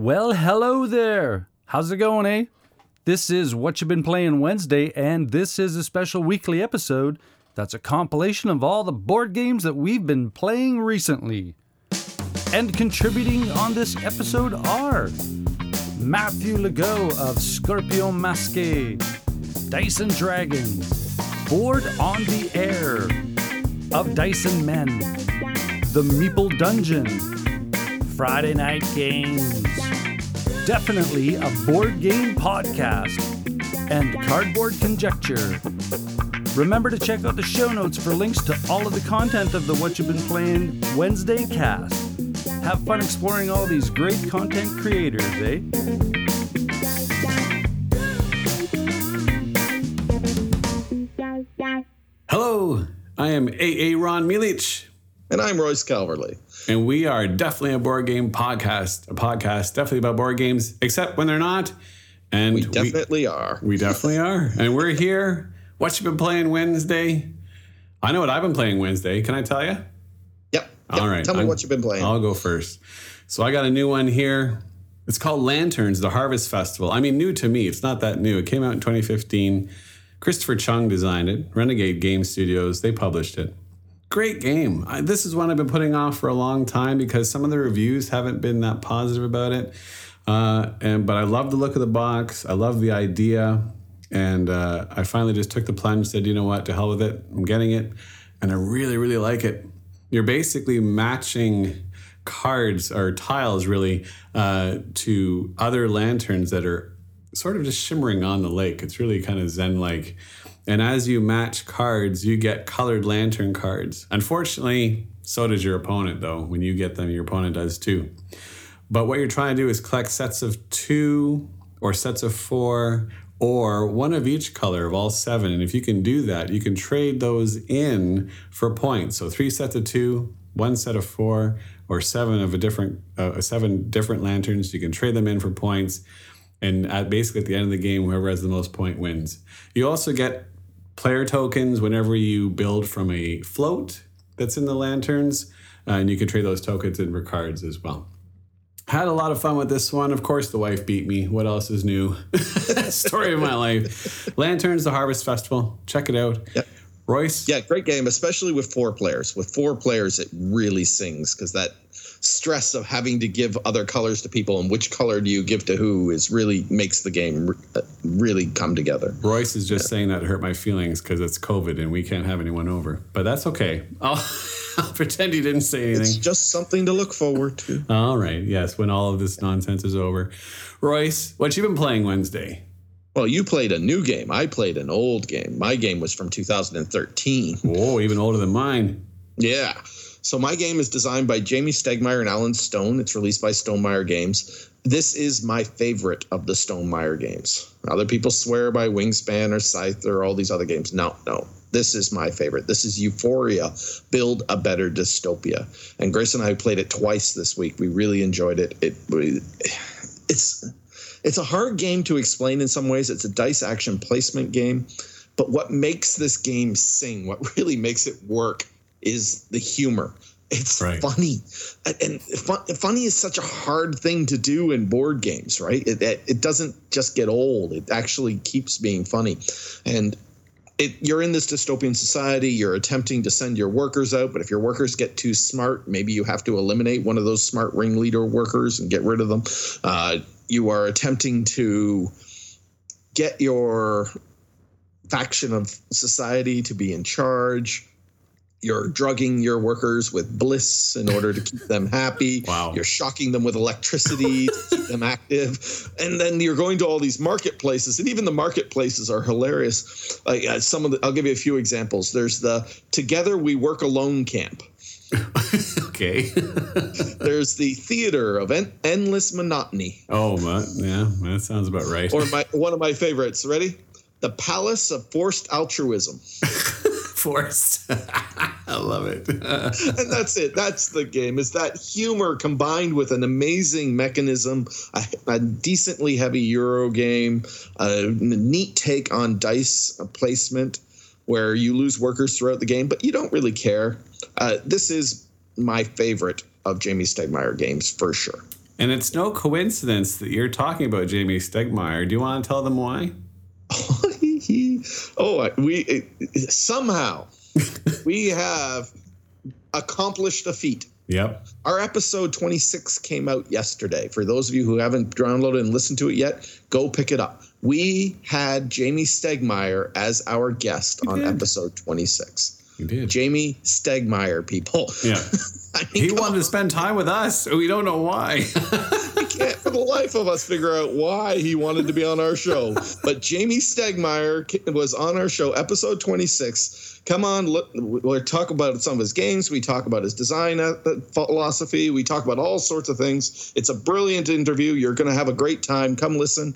Well, hello there. How's it going, eh? This is What You've Been Playing Wednesday, and this is a special weekly episode that's a compilation of all the board games that we've been playing recently. And contributing on this episode are Matthew Legault of Scorpion Masqué, Dyson Dragons, Board on the Air of Dice and Men, The Meeple Dungeon, Friday Night Games, definitely a board game podcast, and Cardboard Conjecture. Remember to check out the show notes for links to all of the content of the What You've Been Playing Wednesday cast. Have fun exploring all these great content creators, eh? Hello, I am AA Ron Milich, And I'm Royce Calverley. And we are definitely a board game podcast. A podcast definitely about board games, except when they're not. And We definitely are. we definitely are. And we're here. What you been playing Wednesday? I know what I've been playing Wednesday. Can I tell you? Yep. All yep. right. Tell me I'm- what you've been playing. I'll go first. So I got a new one here. It's called Lanterns, the Harvest Festival. I mean, new to me. It's not that new. It came out in 2015. Christopher Chung designed it. Renegade Game Studios, they published it. Great game. I, this is one I've been putting off for a long time because some of the reviews haven't been that positive about it. Uh, and but I love the look of the box. I love the idea, and uh, I finally just took the plunge. and Said, you know what, to hell with it. I'm getting it, and I really, really like it. You're basically matching cards or tiles really uh, to other lanterns that are sort of just shimmering on the lake. It's really kind of zen like. And as you match cards, you get colored lantern cards. Unfortunately, so does your opponent, though. When you get them, your opponent does too. But what you're trying to do is collect sets of two or sets of four or one of each color of all seven. And if you can do that, you can trade those in for points. So three sets of two, one set of four, or seven of a different uh, seven different lanterns. You can trade them in for points. And at basically at the end of the game, whoever has the most point wins. You also get player tokens whenever you build from a float that's in the lanterns, uh, and you can trade those tokens in for cards as well. Had a lot of fun with this one. Of course, the wife beat me. What else is new? Story of my life. Lanterns, the Harvest Festival. Check it out. Yep. Royce? yeah, great game, especially with four players. With four players, it really sings because that stress of having to give other colors to people and which color do you give to who is really makes the game uh, really come together. Royce is just saying that hurt my feelings because it's COVID and we can't have anyone over. But that's okay. I'll, I'll pretend he didn't say anything. It's just something to look forward to. All right. Yes, when all of this nonsense is over. Royce, what you been playing Wednesday? Well, you played a new game. I played an old game. My game was from 2013. Whoa, even older than mine. Yeah. So my game is designed by Jamie Stegmaier and Alan Stone. It's released by Stonemaier Games. This is my favorite of the Stonemaier games. Other people swear by Wingspan or Scythe or all these other games. No, no. This is my favorite. This is Euphoria, Build a Better Dystopia. And Grace and I played it twice this week. We really enjoyed it. It it's it's a hard game to explain in some ways. It's a dice action placement game. But what makes this game sing, what really makes it work, is the humor. It's Right. funny, and and fun, funny is such a hard thing to do in board games, right? It, it it doesn't just get old; it actually keeps being funny, and it, you're in this dystopian society. You're attempting to send your workers out, but if your workers get too smart, maybe you have to eliminate one of those smart ringleader workers and get rid of them. Uh, you are attempting to get your faction of society to be in charge. You're drugging your workers with bliss in order to keep them happy. Wow. You're shocking them with electricity to keep them active. And then you're going to all these marketplaces, and even the marketplaces are hilarious. Like uh, some of the, I'll give you a few examples. There's the Together We Work Alone camp. Okay. There's the theater of en- endless monotony, oh, my, yeah, that sounds about right. or my one of my favorites. Ready? The palace of forced altruism, forced. I love it. and that's it. That's the game. Is that humor combined with an amazing mechanism, a, a decently heavy Euro game, a neat take on dice placement, where you lose workers throughout the game, but you don't really care. Uh, this is my favorite of Jamie Stegmaier games for sure. and it's no coincidence that you're talking about Jamie Stegmaier. Do you want to tell them why? oh, we somehow we have accomplished a feat. Yep. Our episode 26 came out yesterday. For those of you who haven't downloaded and listened to it yet, go pick it up. We had Jamie Stegmaier as our guest on did. episode 26. You did. Jamie Stegmaier, people. Yeah. I mean, He wanted to spend time with us. We don't know why. can't for the life of us figure out why he wanted to be on our show. But Jamie Stegmaier ki- was on our show, episode 26. Come on, look, we'll talk about some of his games. We talk about his design uh, philosophy. We talk about all sorts of things. It's a brilliant interview. You're going to have a great time. Come listen.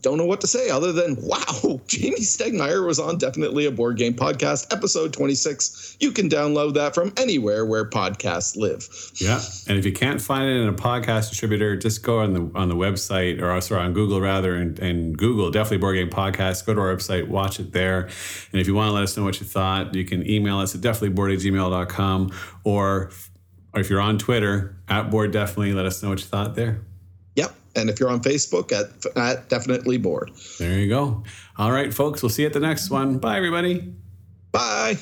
Don't know what to say other than wow, Jamie Stegmaier was on Definitely a Board Game Podcast, episode 26. You can download that from anywhere where podcasts live. Yeah, and if you can't find it in a podcast distributor, just go on the on the website or sorry on Google rather and, and Google definitely board game podcast. Go to our website, watch it there, and if you want to let us know what you thought, you can email us at definitelyboard at gmail.com or or if you're on Twitter at board definitely, let us know what you thought there. Yep. And if you're on Facebook, at, at definitely bored. There you go. All right, folks, we'll see you at the next one. Bye, everybody. Bye.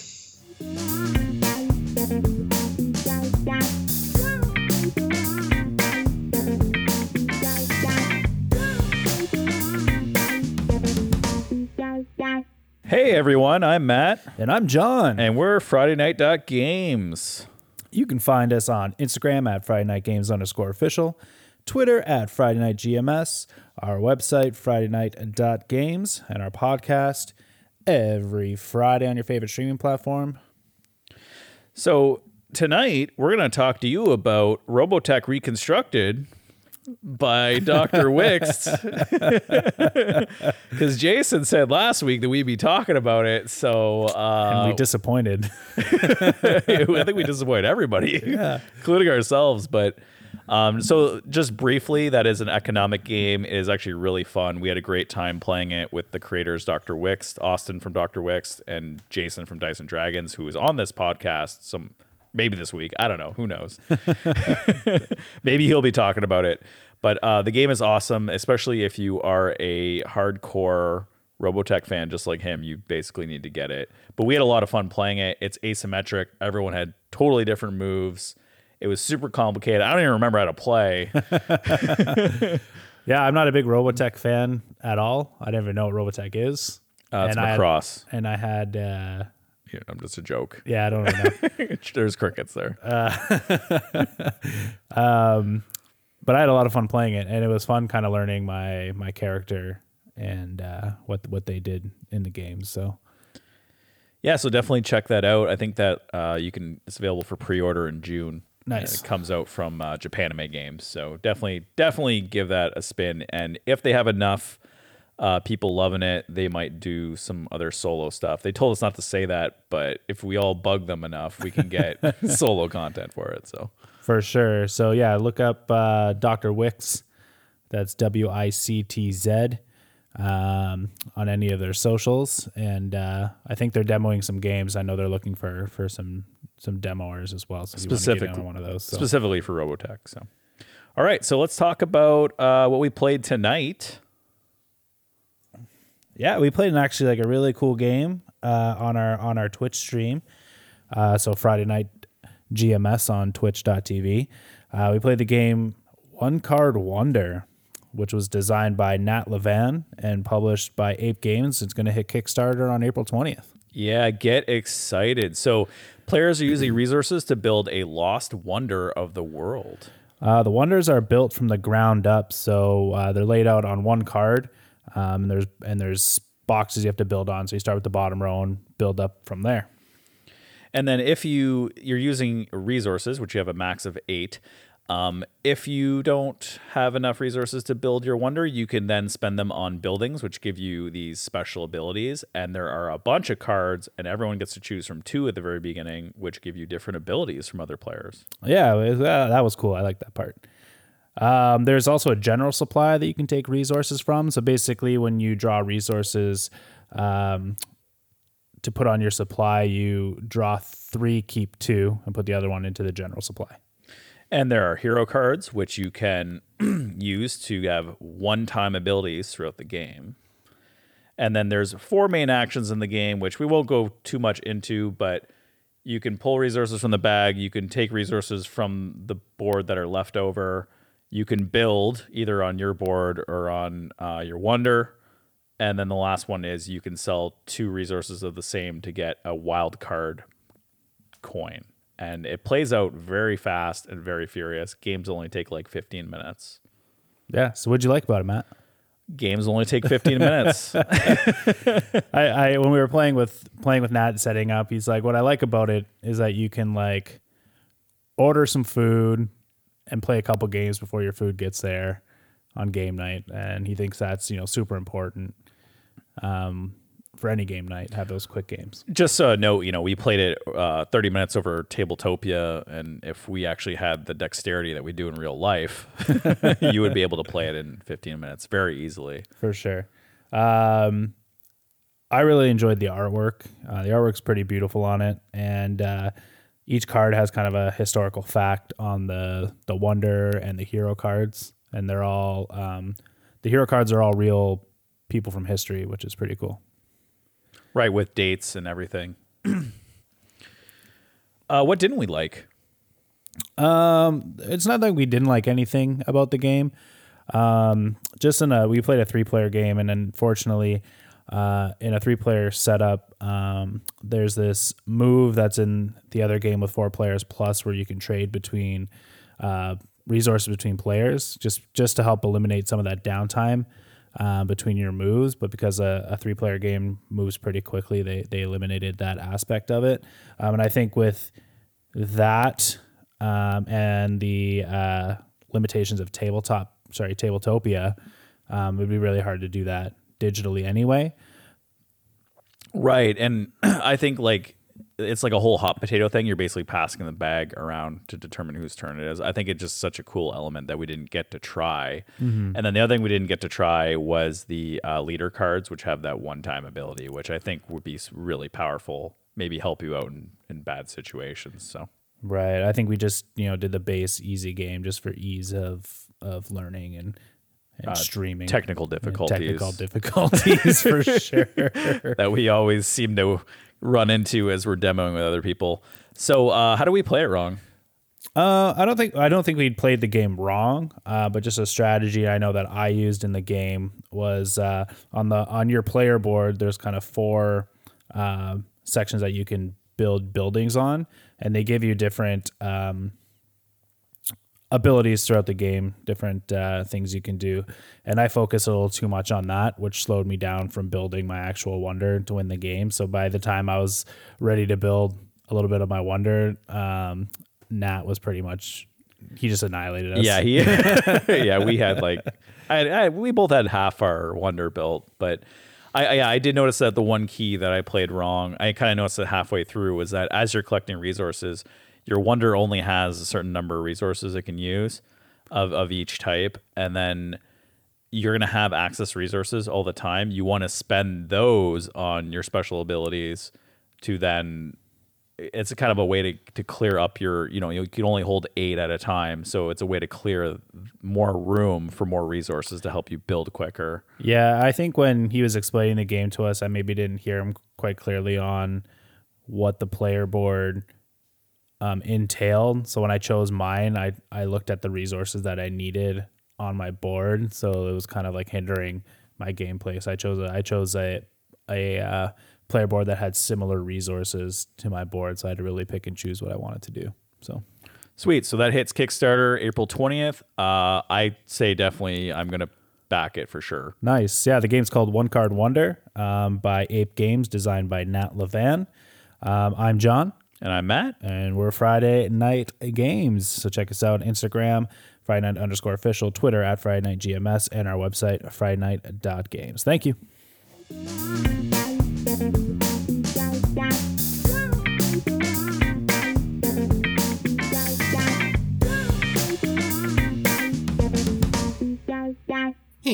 Hey everyone, I'm Matt, And I'm John. and we're Friday Night Games. you can find us on Instagram at Friday Night Games underscore official, Twitter at Friday Night GMS, our website, Friday Night dot Games, and our podcast every Friday on your favorite streaming platform. So tonight we're going to talk to you about Robotech Reconstructed by Dr. Wictz. Because Jason said last week that we'd be talking about it. So And uh, we disappointed. I think we disappoint everybody, including ourselves. But um, so, just briefly, that is an economic game. It is actually really fun. We had a great time playing it with the creators, Dr. Wictz, Austin from Dr. Wictz, and Jason from Dice and Dragons, who is on this podcast. Some maybe this week. I don't know. Who knows? maybe he'll be talking about it. But uh, the game is awesome, especially if you are a hardcore Robotech fan just like him. You basically need to get it. But we had a lot of fun playing it. It's asymmetric. Everyone had totally different moves. It was super complicated. I don't even remember how to play. yeah, I'm not a big Robotech fan at all. I didn't even know what Robotech is. Uh, it's and I had- Macross. and I had, uh, Yeah, I'm just a joke. yeah, I don't really know. There's crickets there. but I had a lot of fun playing it, and it was fun kind of learning my my character and uh, what what they did in the game. So yeah, so definitely check that out. I think that uh, you can. It's available for pre-order in June. Nice. It comes out from uh, Japanime Games, so definitely, definitely give that a spin. And if they have enough uh, people loving it, they might do some other solo stuff. They told us not to say that, but if we all bug them enough, we can get solo content for it. So for sure. So yeah, look up uh, Dr. Wictz. That's W I C T Z um, on any of their socials, and uh, I think they're demoing some games. I know they're looking for for some some demoers as well. So if you wanna get Specific- in on one of those. So. specifically for Robotech. So, all right, so let's talk about uh, what we played tonight. Yeah, we played an actually like a really cool game uh, on our on our Twitch stream. Uh, so Friday night GMS on Twitch.tv. Uh, we played the game One Card Wonder, which was designed by Nat Levan and published by Ape Games. It's going to hit Kickstarter on April twentieth. Yeah, get excited. So, players are using resources to build a lost wonder of the world. Uh, the wonders are built from the ground up, so uh, they're laid out on one card. Um, and there's and there's boxes you have to build on. So you start with the bottom row and build up from there. And then if you you're using resources, which you have a max of eight, um, if you don't have enough resources to build your wonder, you can then spend them on buildings, which give you these special abilities. And there are a bunch of cards, and everyone gets to choose from two at the very beginning, which give you different abilities from other players. Yeah, uh, that was cool. I like that part. Um, there's also a general supply that you can take resources from. So basically, when you draw resources um, to put on your supply, you draw three, keep two, and put the other one into the general supply. And there are hero cards, which you can use to have one time abilities throughout the game. And then there's four main actions in the game, which we won't go too much into, but you can pull resources from the bag. You can take resources from the board that are left over. You can build either on your board or on uh, your wonder. And then the last one is you can sell two resources of the same to get a wild card coin. And it plays out very fast and very furious. Games only take like 15 minutes. Yeah. So what'd you like about it, Matt? Games only take 15 minutes. I, I when we were playing with playing with Nat setting up, he's like, what I like about it is that you can like order some food and play a couple games before your food gets there on game night, and he thinks that's you know super important um, for any game night. Have those quick games. Just a note, you know, we played it uh, 30 minutes over Tabletopia, and if we actually had the dexterity that we do in real life, you would be able to play it in 15 minutes very easily. for sure. Um, I really enjoyed the artwork. Uh, the artwork's pretty beautiful on it, and uh, each card has kind of a historical fact on the the wonder and the hero cards, and they're all um, the hero cards are all real people from history, which is pretty cool. Right, with dates and everything. uh, what didn't we like? it's not that we didn't like anything about the game. Um, just in a we played a three player game, and unfortunately, uh, in a three player setup, um, there's this move that's in the other game with four players plus, where you can trade between uh, resources between players, just just to help eliminate some of that downtime. Uh, between your moves, but because a, a three-player game moves pretty quickly, they they eliminated that aspect of it. Um, and I think with that um, and the uh, limitations of tabletop, sorry, Tabletopia, um, it would be really hard to do that digitally anyway. Right. And I think like it's like a whole hot potato thing. You're basically passing the bag around to determine whose turn it is. I think it's just such a cool element that we didn't get to try. And then the other thing we didn't get to try was the uh, leader cards, which have that one time ability, which I think would be really powerful, maybe help you out in, in bad situations. So. Right. I think we just you know did the base easy game just for ease of of learning and, and streaming. technical difficulties. Technical difficulties for sure. that we always seem to run into as we're demoing with other people. So, uh, how do we play it wrong? Uh, I don't think I don't think we played the game wrong, uh, but just a strategy I know that I used in the game was uh, on the on your player board. There's kind of four uh, sections that you can build buildings on, and they give you different um, abilities throughout the game, different uh, things you can do. And I focused a little too much on that, which slowed me down from building my actual wonder to win the game. So by the time I was ready to build a little bit of my wonder, um, Nat was pretty much he just annihilated us. Yeah, he, yeah, we had like, I, I, we both had half our wonder built, but I, I, yeah, I did notice that the one key that I played wrong, I kind of noticed it halfway through was that as you're collecting resources, your wonder only has a certain number of resources it can use of, of each type, and then you're gonna have access resources all the time. You want to spend those on your special abilities to then it's a kind of a way to, to clear up your you know you can only hold eight at a time. So it's a way to clear more room for more resources to help you build quicker. Yeah, I think when he was explaining the game to us, I maybe didn't hear him quite clearly on what the player board um, entailed. So when I chose mine, I I looked at the resources that I needed on my board, so it was kind of like hindering my gameplay. So I chose a, I chose a a uh, player board that had similar resources to my board, so I had to really pick and choose what I wanted to do. So sweet so that hits kickstarter april 20th uh, i say definitely i'm gonna back it for sure Nice. Yeah, the game's called One Card Wonder um, by Ape Games, designed by Nat Levan. Um, I'm John. And I'm Matt. And we're Friday Night Games. So check us out on Instagram, Friday Night underscore official, Twitter at Friday Night GMS, and our website, Friday Night Games. Thank you.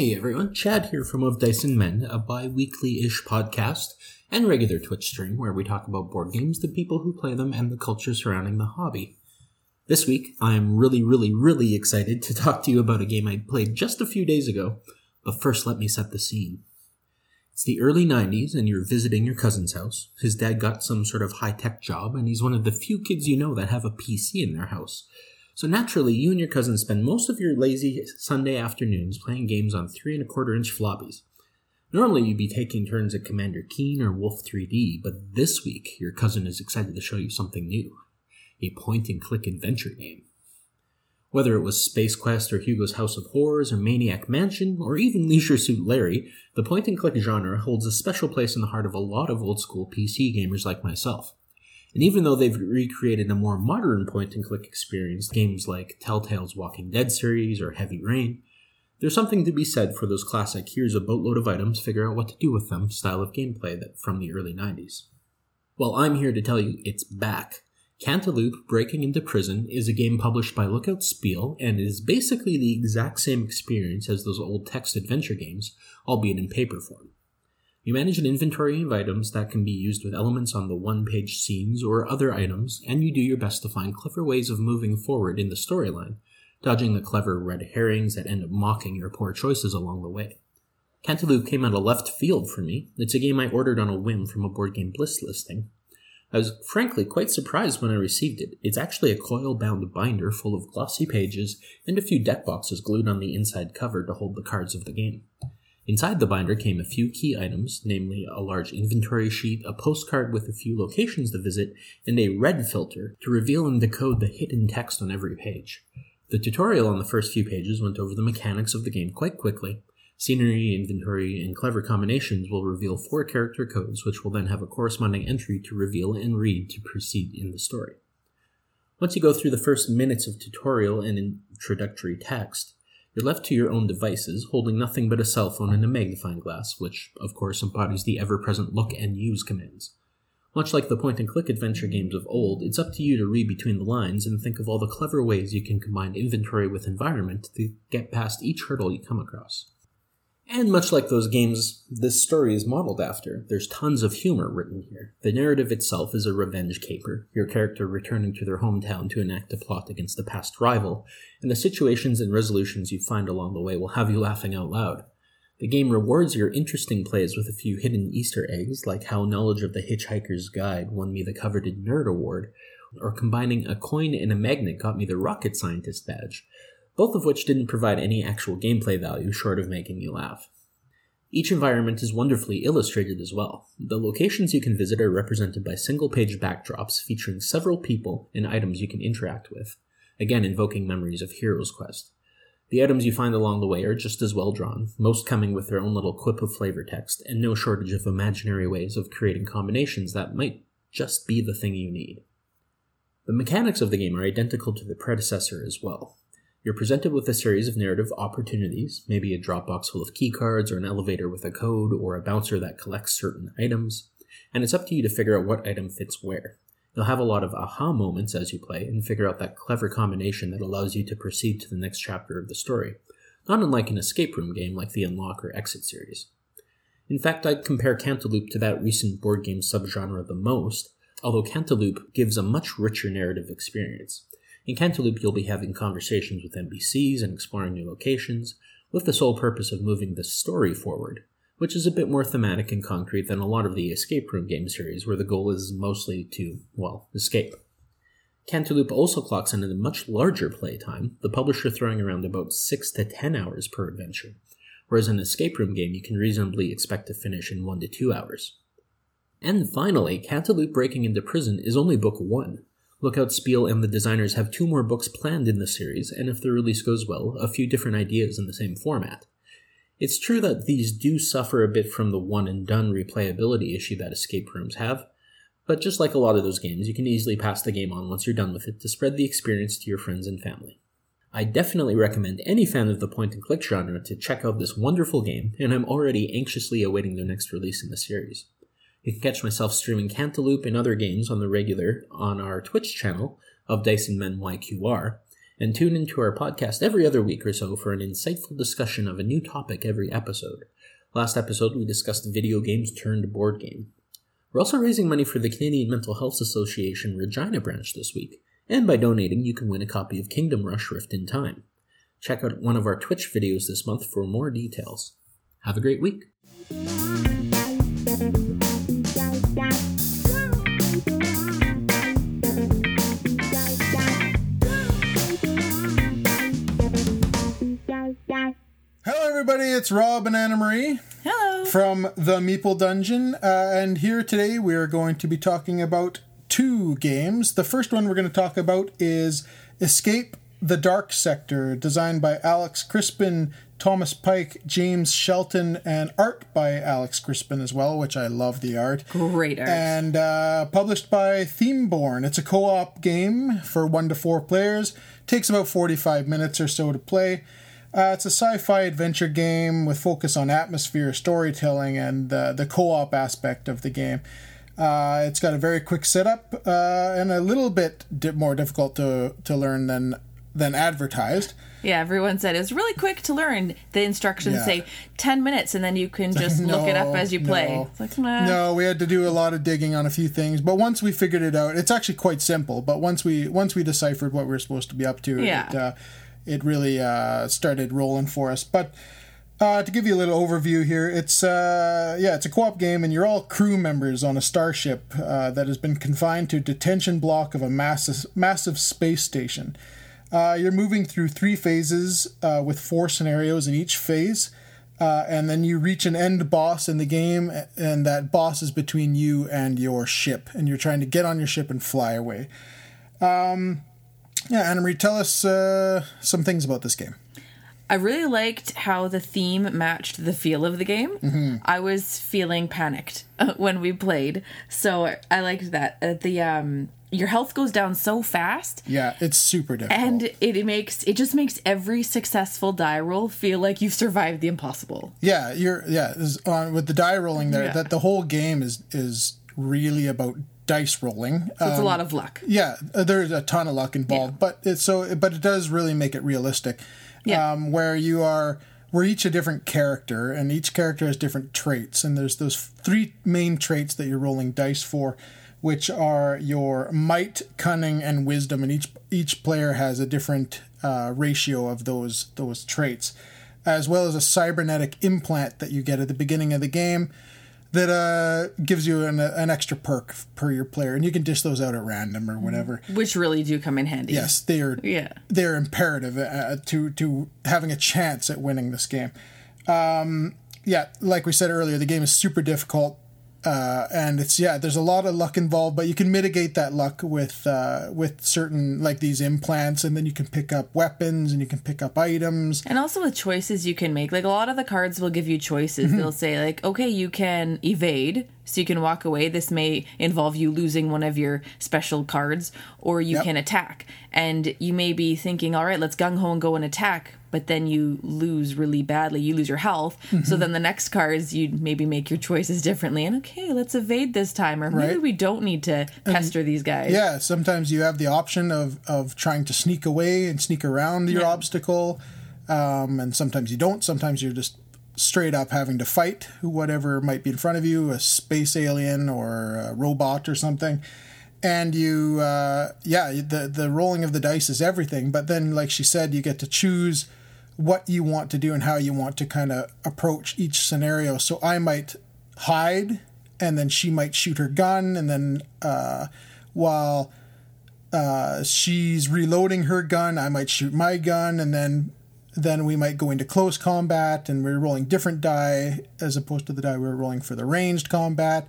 Hey everyone, Chad here from Of Dice and Men, a bi weekly ish podcast and regular Twitch stream where we talk about board games, the people who play them, and the culture surrounding the hobby. This week, I'm really, really, really excited to talk to you about a game I played just a few days ago, but first let me set the scene. It's the early 90s, and you're visiting your cousin's house. His dad got some sort of high tech job, and he's one of the few kids you know that have a PC in their house. So naturally, you and your cousin spend most of your lazy Sunday afternoons playing games on three and a quarter inch floppies. Normally, you'd be taking turns at Commander Keen or Wolf 3D, but this week, your cousin is excited to show you something new a point and click adventure game. Whether it was Space Quest or Hugo's House of Horrors or Maniac Mansion or even Leisure Suit Larry, the point and click genre holds a special place in the heart of a lot of old school PC gamers like myself. And even though they've recreated a more modern point and click experience, games like Telltale's Walking Dead series or Heavy Rain, there's something to be said for those classic here's a boatload of items, figure out what to do with them style of gameplay that from the early 90s. Well, I'm here to tell you it's back. Cantaloupe Breaking into Prison is a game published by Lookout Spiele and is basically the exact same experience as those old text adventure games, albeit in paper form. You manage an inventory of items that can be used with elements on the one page scenes or other items, and you do your best to find clever ways of moving forward in the storyline, dodging the clever red herrings that end up mocking your poor choices along the way. Cantaloupe came out of left field for me. It's a game I ordered on a whim from a Board Game Bliss listing. I was frankly quite surprised when I received it. It's actually a coil bound binder full of glossy pages and a few deck boxes glued on the inside cover to hold the cards of the game. Inside the binder came a few key items, namely a large inventory sheet, a postcard with a few locations to visit, and a red filter to reveal and decode the hidden text on every page. The tutorial on the first few pages went over the mechanics of the game quite quickly. Scenery, inventory, and clever combinations will reveal four character codes, which will then have a corresponding entry to reveal and read to proceed in the story. Once you go through the first minutes of tutorial and introductory text, you're left to your own devices, holding nothing but a cell phone and a magnifying glass, which, of course, embodies the ever present look and use commands. Much like the point and click adventure games of old, it's up to you to read between the lines and think of all the clever ways you can combine inventory with environment to get past each hurdle you come across. And much like those games this story is modeled after, there's tons of humor written here. The narrative itself is a revenge caper, your character returning to their hometown to enact a plot against a past rival, and the situations and resolutions you find along the way will have you laughing out loud. The game rewards your interesting plays with a few hidden Easter eggs, like how knowledge of the Hitchhiker's Guide won me the coveted Nerd Award, or combining a coin and a magnet got me the Rocket Scientist badge both of which didn't provide any actual gameplay value short of making you laugh. Each environment is wonderfully illustrated as well. The locations you can visit are represented by single page backdrops featuring several people and items you can interact with, again invoking memories of Hero's Quest. The items you find along the way are just as well drawn, most coming with their own little quip of flavor text, and no shortage of imaginary ways of creating combinations that might just be the thing you need. The mechanics of the game are identical to the predecessor as well. You're presented with a series of narrative opportunities, maybe a Dropbox full of keycards, or an elevator with a code, or a bouncer that collects certain items, and it's up to you to figure out what item fits where. You'll have a lot of aha moments as you play and figure out that clever combination that allows you to proceed to the next chapter of the story, not unlike an escape room game like the Unlock or Exit series. In fact, I'd compare Cantaloupe to that recent board game subgenre the most, although Cantaloupe gives a much richer narrative experience. In Cantaloupe, you'll be having conversations with NPCs and exploring new locations, with the sole purpose of moving the story forward, which is a bit more thematic and concrete than a lot of the escape room game series, where the goal is mostly to, well, escape. Cantaloupe also clocks in at a much larger playtime, the publisher throwing around about 6 to 10 hours per adventure, whereas an escape room game you can reasonably expect to finish in 1 to 2 hours. And finally, Cantaloupe Breaking into Prison is only book 1, Lookout Spiele and the designers have two more books planned in the series, and if the release goes well, a few different ideas in the same format. It's true that these do suffer a bit from the one and done replayability issue that escape rooms have, But just like a lot of those games, you can easily pass the game on once you're done with it to spread the experience to your friends and family. I definitely recommend any fan of the point and click genre to check out this wonderful game, and I'm already anxiously awaiting their next release in the series. You can catch myself streaming Cantaloupe and other games on the regular on our Twitch channel of Dice and Men YQR, and tune into our podcast every other week or so for an insightful discussion of a new topic every episode. Last episode, we discussed video games turned board game. We're also raising money for the Canadian Mental Health Association Regina branch this week, and by donating, you can win a copy of Kingdom Rush Rift in Time. Check out one of our Twitch videos this month for more details. Have a great week. Everybody. It's Rob and Anna Marie. Hello. From the Meeple Dungeon. Uh, and here today we are going to be talking about two games. The first one we're going to talk about is Escape the Dark Sector, designed by Alex Crispin, Thomas Pike, James Shelton, and art by Alex Crispin as well, which I love the art. Great art. And uh, published by Themeborne. It's a co op game for one to four players. Takes about 45 minutes or so to play. Uh, it's a sci-fi adventure game with focus on atmosphere, storytelling, and uh, the co-op aspect of the game. Uh, it's got a very quick setup uh, and a little bit di- more difficult to, to learn than than advertised. yeah, everyone said it's really quick to learn. The instructions Yeah. say 10 minutes and then you can just look it up as you play. no. Like, nah. No, we had to do a lot of digging on a few things, but once we figured it out, it's actually quite simple. But once we once we deciphered what we are supposed to be up to, Yeah. it, uh, it really uh, started rolling for us. But uh, to give you a little overview here, it's uh, yeah, it's a co-op game, and you're all crew members on a starship uh, that has been confined to a detention block of a massive massive space station. Uh, you're moving through three phases uh, with four scenarios in each phase. And then you reach an end boss in the game, and that boss is between you and your ship, and you're trying to get on your ship and fly away. Um, yeah, Anna Marie, tell us uh, some things about this game. I really liked how the theme matched the feel of the game. Mm-hmm. I was feeling panicked when we played, so I liked that. Uh, the um, your health goes down so fast, Yeah, it's super difficult. and it, it makes it just makes every successful die roll feel like you've survived the impossible. yeah, you're yeah uh, with the die rolling there. Yeah. That the whole game is is really about dice rolling. So it's a lot of luck. Yeah, uh, there's a ton of luck involved, but it's so but it does really make it realistic. Yeah. Um, where you are we're each a different character and each character has different traits and there's those three main traits that you're rolling dice for which are your might, cunning and wisdom and each each player has a different uh, ratio of those those traits as well as a cybernetic implant that you get at the beginning of the game that uh, gives you an, an extra perk per your player, and you can dish those out at random or whatever. Which really do come in handy. Yes, they are. Yeah. they're imperative uh, to to having a chance at winning this game. Um, yeah, like we said earlier, the game is super difficult, uh, and it's yeah, there's a lot of luck involved, but you can mitigate that luck with uh, with certain like these implants, and then you can pick up weapons and you can pick up items. And also with choices you can make. Like a lot of the cards will give you choices. Mm-hmm. They'll say like, okay, you can evade, so you can walk away. This may involve you losing one of your special cards, or you Yep. can attack. And you may be thinking, all right, let's gung ho and go and attack. But then you lose really badly. You lose your health. Mm-hmm. So then the next cards, you maybe make your choices differently. And okay, let's evade this time. Or maybe Right. we don't need to pester these guys. Yeah, sometimes you have the option of of trying to sneak away and sneak around your Yeah. obstacle, um, and sometimes you don't. Sometimes you're just straight up having to fight whatever might be in front of you, a space alien or a robot or something. And you, uh, yeah, the the rolling of the dice is everything. But then, like she said, you get to choose what you want to do and how you want to kind of approach each scenario. So I might hide, and then she might shoot her gun, and then uh, while uh, she's reloading her gun, I might shoot my gun, and then then we might go into close combat, and we're rolling different die as opposed to the die we're rolling for the ranged combat.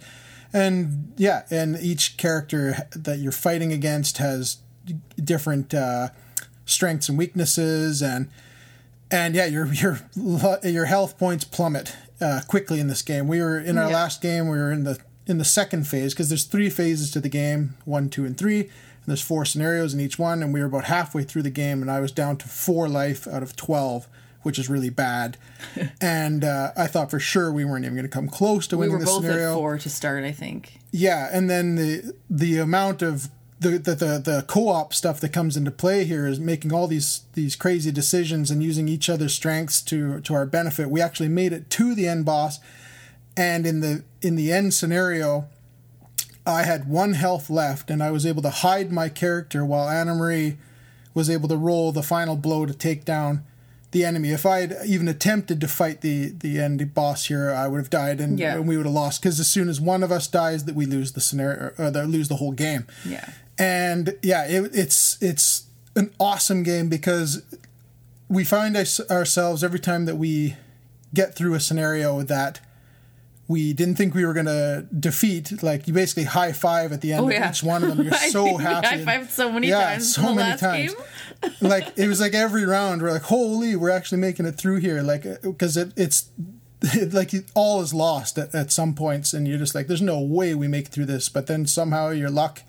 And yeah, and each character that you're fighting against has different uh, strengths and weaknesses, and and yeah, your your your health points plummet uh, quickly in this game. We were in our Yeah. last game. We were in the in the second phase because there's three phases to the game one, two, and three. And there's four scenarios in each one. And we were about halfway through the game, and I was down to four life out of 12, which is really bad. and uh, I thought for sure we weren't even going to come close to winning We were the both scenario. at four to start, I think. Yeah, and then the the amount of the, the the the co-op stuff that comes into play here is making all these these crazy decisions and using each other's strengths to to our benefit. We actually made it to the end boss, and in the in the end scenario, I had one health left, and I was able to hide my character while Anna Marie was able to roll the final blow to take down the enemy. If I had even attempted to fight the the end boss here, I would have died, and, Yeah. and we would have lost. Because as soon as one of us dies, that we lose the scenario, uh, or the, lose the whole game. Yeah. And yeah, it, it's it's an awesome game because we find ourselves every time that we get through a scenario that we didn't think we were going to defeat. Like you basically high five at the end Oh, of yeah. each one of them. You're so happy. high-fived so many yeah, times so many times. like it was like every round we're like, holy, we're actually making it through here. Like uh, because it, it's like all is lost at, at some points, and you're just like, there's no way we make it through this. But then somehow your luck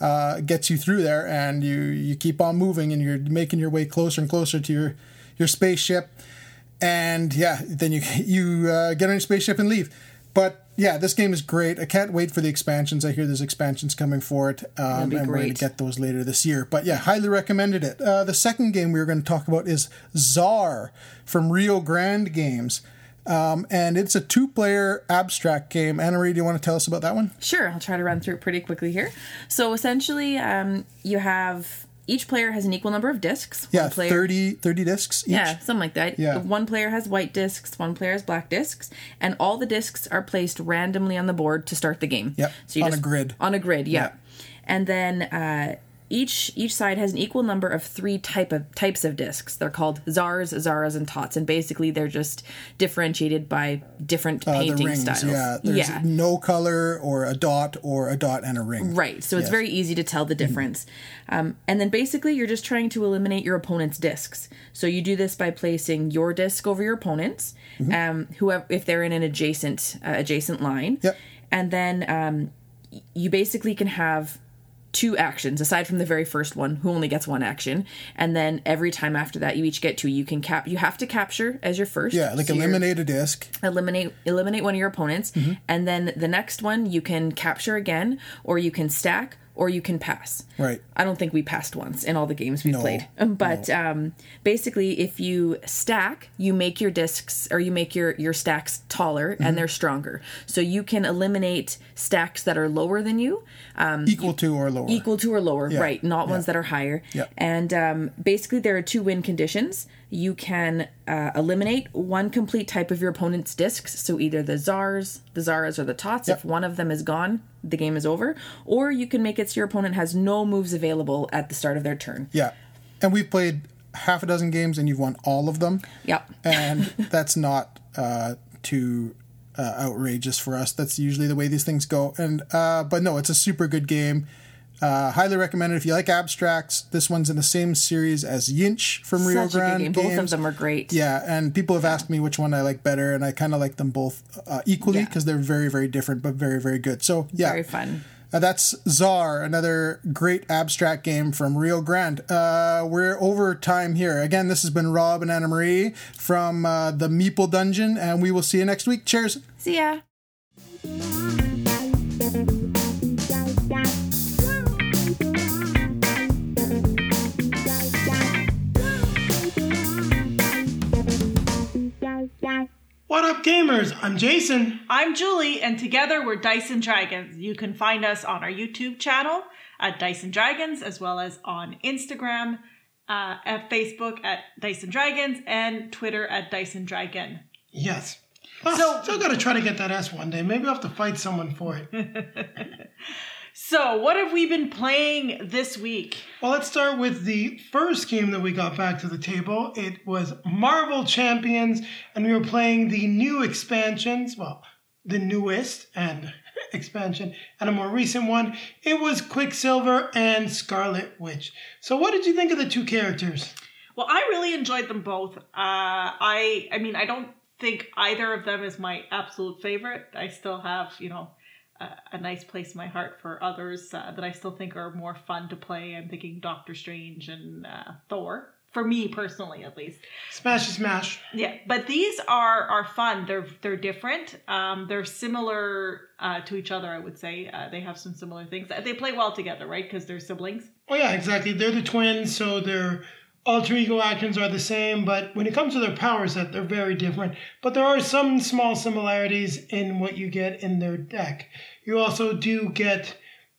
uh, gets you through there, and you you keep on moving, and you're making your way closer and closer to your your spaceship. And yeah, then you you uh, get on your spaceship and leave. But yeah, this game is great. I can't wait for the expansions. I hear there's expansions coming for it, um, be and we're going to get those later this year. But yeah, highly recommended it. Uh, the second game we were going to talk about is TZAAR from Rio Grande Games. Um, and it's a two player abstract game. Anna Marie, do you want to tell us about that one? Sure, I'll try to run through it pretty quickly here. So essentially, um, you have each player has an equal number of discs. Yeah, One player, 30, 30 discs each. Yeah, something like that. Yeah. One player has white discs, one player has black discs, and all the discs are placed randomly on the board to start the game. Yep, So you on a grid. On a grid, yeah. Yeah. And then uh, each each side has an equal number of three type of types of discs. They're called Tzaars, Tzarras, and Totts, and basically they're just differentiated by different Uh, painting rings, styles. yeah. There's yeah. no color or a dot or a dot and a ring. Right. So it's very easy to tell the difference. Um, and then basically, you're just trying to eliminate your opponent's discs. So you do this by placing your disc over your opponent's, Mm-hmm. um, whoever if they're in an adjacent uh, adjacent line. Yep. And then um, you basically can have two actions aside from the very first one who only gets one action and then every time after that you each get two you can cap you have to capture as your first Yeah, like So eliminate a disc. eliminate eliminate one of your opponents Mm-hmm. and then the next one you can capture again or you can stack or you can pass Right. i don't think we passed once in all the games we've No, played Um, but um, basically if you stack you make your discs or you make your your stacks taller Mm-hmm. and they're stronger so you can eliminate stacks that are lower than you equal to or lower. equal to or lower, Yeah, right? Not ones that are higher. Yeah. And um, basically, there are two win conditions. You can uh, eliminate one complete type of your opponent's discs, so either the Tzaars, the Tzarras, or the Totts. If one of them is gone, the game is over. Or you can make it so your opponent has no moves available at the start of their turn. Yeah. And we've played half a dozen games and you've won all of them. Yep. And that's not uh, too uh, outrageous for us. That's usually the way these things go. And uh, but no, it's a super good game. Uh, highly recommended if you like abstracts. This one's in the same series as YINSH from Rio Such good Grande game. Games. Both of them are great. Yeah, and people have asked me which one I like better, and I kind of like them both uh, equally Yeah. because they're very, very different, but very, very good. So yeah, Very fun. uh, that's TZAAR, another great abstract game from Rio Grande. Uh, we're over time here. Again, this has been Rob and Anna Marie from uh, the Meeple Dungeon, and we will see you next week. Cheers. See ya. What up, gamers? I'm Jason. I'm Julie, and together we're Dice and Dragons. You can find us on our YouTube channel at Dice and Dragons, as well as on Instagram, uh, at Facebook at Dice and Dragons, and Twitter at Dice and Dragon. Yes. Well, So- still gotta try to get that S one day. Maybe I'll have to fight someone for it. So, what have we been playing this week? well, let's start with the first game that we got back to the table. It was Marvel Champions, and we were playing the new expansions. Well, the newest and expansion, and a more recent one. It was Quicksilver and Scarlet Witch. So, what did you think of the two characters? Well, I really enjoyed them both. Uh, I, I mean, I don't think either of them is my absolute favorite. I still have, you know, a, a nice place in my heart for others uh, that I still think are more fun to play. I'm thinking Doctor Strange and uh, Thor. For me personally, at least. Smash smash. Yeah, but these are are fun. They're they're different. Um, they're similar uh, to each other. I would say uh, they have some similar things. They play well together, right? Because they're siblings. Oh yeah, exactly. They're the twins, so their alter ego actions are the same, but when it comes to their power set, they're very different. But there are some small similarities in what you get in their deck. You also do get,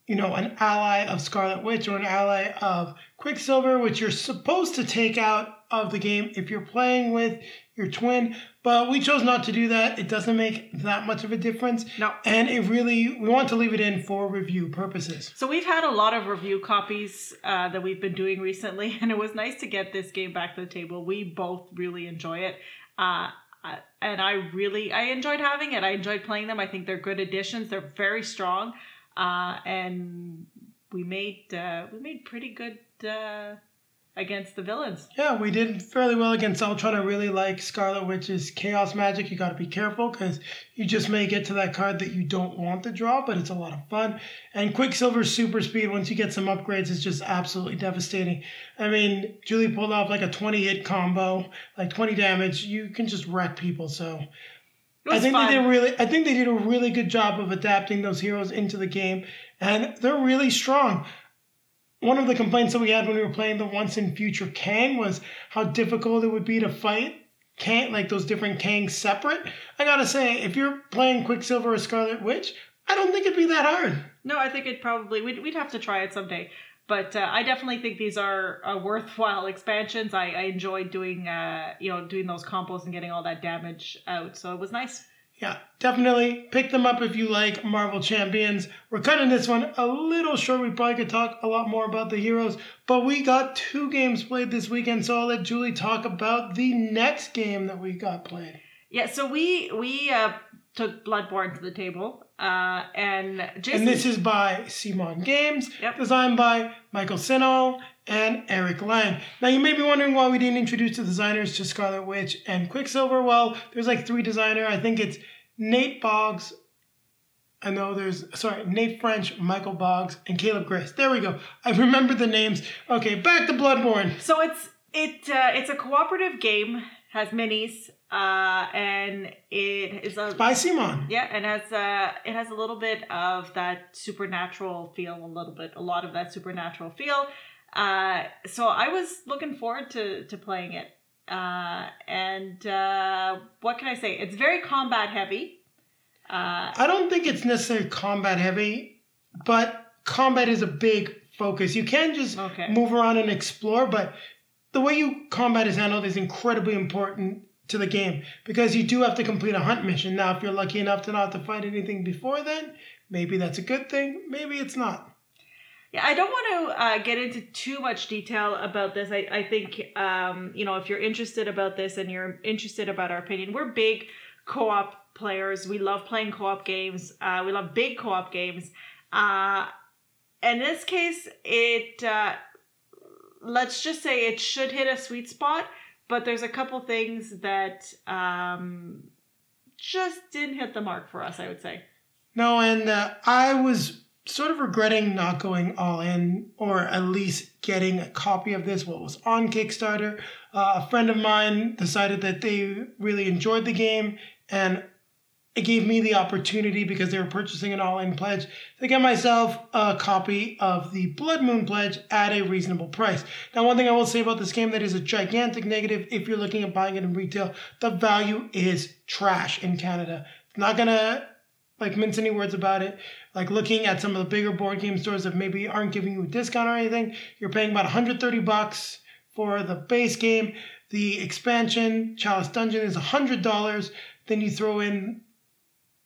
you know, an ally of Scarlet Witch or an ally of Quicksilver, which you're supposed to take out of the game if you're playing with your twin. But we chose not to do that. It doesn't make that much of a difference. No. And it really, we want to leave it in for review purposes. So we've had a lot of review copies uh, that we've been doing recently, and it was nice to get this game back to the table. We both really enjoy it. Uh, and I really I enjoyed having it. I enjoyed playing them. I think they're good additions. They're very strong, uh, and we made uh, we made pretty good uh, against the villains. Yeah, we did fairly well against Ultron. I really like Scarlet Witch's Chaos Magic. You got to be careful because you just may get to that card that you don't want to draw, but it's a lot of fun. And Quicksilver's Super Speed, once you get some upgrades, is just absolutely devastating. I mean, Julie pulled off like a 20 hit combo, like 20 damage. You can just wreck people. So I think fun. they did really. I think they did a really good job of adapting those heroes into the game, and they're really strong. One of the complaints that we had when we were playing the Once and Future Kang was how difficult it would be to fight Kang, like those different Kangs separate. I gotta say, if you're playing Quicksilver or Scarlet Witch, I don't think it'd be that hard. No, I think it'd probably we'd, we'd have to try it someday. But uh, I definitely think these are uh, worthwhile expansions. I, I enjoyed doing uh, you know doing those combos and getting all that damage out. So it was nice. Yeah, definitely pick them up if you like Marvel Champions. We're cutting this one a little short. We probably could talk a lot more about the heroes, but we got two games played this weekend, so I'll let Julie talk about the next game that we got played. Yeah. So we we uh, took Bloodborne to the table, uh, and Jason. And this is by CMON Games, Yep. designed by Michael Shinall and Eric Lang. Now, you may be wondering why we didn't introduce the designers to Scarlet Witch and Quicksilver. Well, there's like three designer. I think it's Nate Boggs. I know there's sorry Nate French, Michael Boggs, and Caleb Grace. There we go. I remember the names. Okay, back to Bloodborne. So it's it uh, it's a cooperative game, has minis, uh, and it is a By CMON. yeah, and has uh it has a little bit of that supernatural feel, a little bit, a lot of that supernatural feel. Uh, so I was looking forward to to playing it. Uh, and uh, what can I say? It's very combat heavy. Uh, I don't think it's necessarily combat heavy, but combat is a big focus. You can just Okay. move around and explore, but the way you combat is handled is incredibly important to the game because you do have to complete a hunt mission. Now, if you're lucky enough to not have to fight anything before then, maybe that's a good thing. Maybe it's not. Yeah, I don't want to uh, get into too much detail about this. I, I think, um, you know, if you're interested about this and you're interested about our opinion, we're big co op players. We love playing co op games. Uh, we love big co op games. Uh, in this case, it, uh, let's just say it should hit a sweet spot, but there's a couple things that um, just didn't hit the mark for us, I would say. No, and uh, I was sort of regretting not going all in, or at least getting a copy of this. What was on Kickstarter? Uh, a friend of mine decided that they really enjoyed the game, and it gave me the opportunity because they were purchasing an all-in pledge to get myself a copy of the Blood Moon pledge at a reasonable price. Now, one thing I will say about this game that is a gigantic negative if you're looking at buying it in retail, the value is trash in Canada. It's not gonna like mince any words about it. Like looking at some of the bigger board game stores that maybe aren't giving you a discount or anything, you're paying about 130 bucks for the base game. The expansion, Chalice Dungeon, is $100. Then you throw in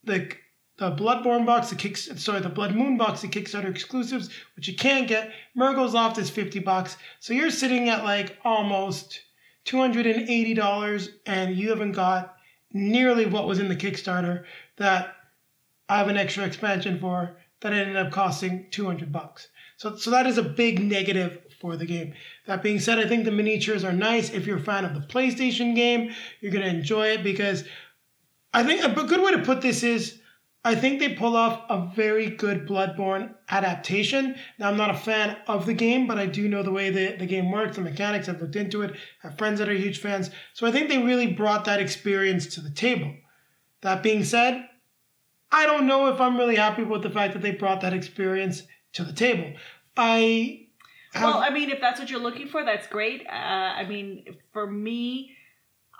the the Bloodborne box, the kick, sorry, the Blood Moon box, the Kickstarter exclusives, which you can't get. Mergo's Loft is 50 bucks. So you're sitting at like almost $280 and you haven't got nearly what was in the Kickstarter that I have an extra expansion for that ended up costing 200 bucks. So, so that is a big negative for the game. That being said, I think the miniatures are nice. If you're a fan of the PlayStation game, you're going to enjoy it because I think a good way to put this is I think they pull off a very good Bloodborne adaptation. Now, I'm not a fan of the game, but I do know the way the, the game works, the mechanics. I've looked into it. I have friends that are huge fans. So I think they really brought that experience to the table. That being said, I don't know if I'm really happy with the fact that they brought that experience to the table. I. Have, Well, I mean, if that's what you're looking for, that's great. Uh, I mean, for me,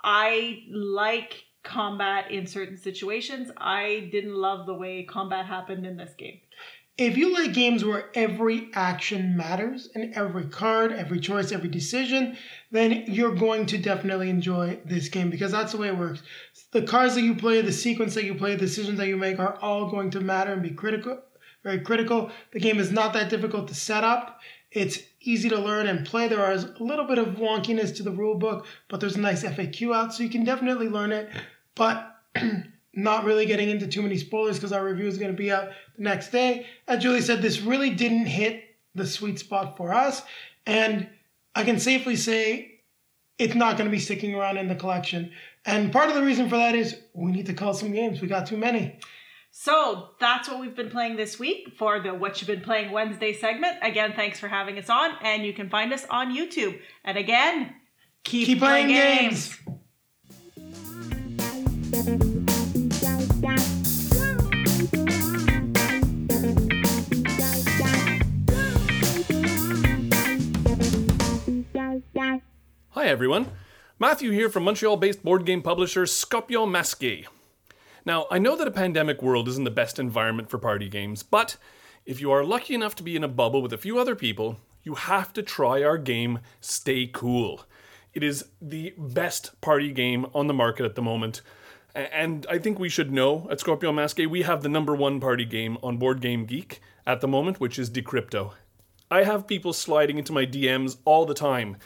I like combat in certain situations. I didn't love the way combat happened in this game. if you like games where every action matters and every card, every choice, every decision, then you're going to definitely enjoy this game because that's the way it works. The cards that you play, the sequence that you play, the decisions that you make are all going to matter and be critical, very critical. The game is not that difficult to set up. It's easy to learn and play. There is a little bit of wonkiness to the rule book, but there's a nice FAQ out, so you can definitely learn it. But not really getting into too many spoilers because our review is going to be out the next day. As Julie said, this really didn't hit the sweet spot for us. And I can safely say it's not going to be sticking around in the collection. And part of the reason for that is we need to call some games. We got too many. So that's what we've been playing this week for the What You've Been Playing Wednesday segment. Again, thanks for having us on, and you can find us on YouTube. And again, keep, Keep playing games. Hi everyone, Matthew here from Montreal based board game publisher Scorpion Masqué. Now, I know that a pandemic world isn't the best environment for party games, but if you are lucky enough to be in a bubble with a few other people, you have to try our game Stay Cool. It is the best party game on the market at the moment. And I think we should know at Scorpion Masqué we have the number one party game on Board Game Geek at the moment, which is Decrypto. I have people sliding into my DMs all the time,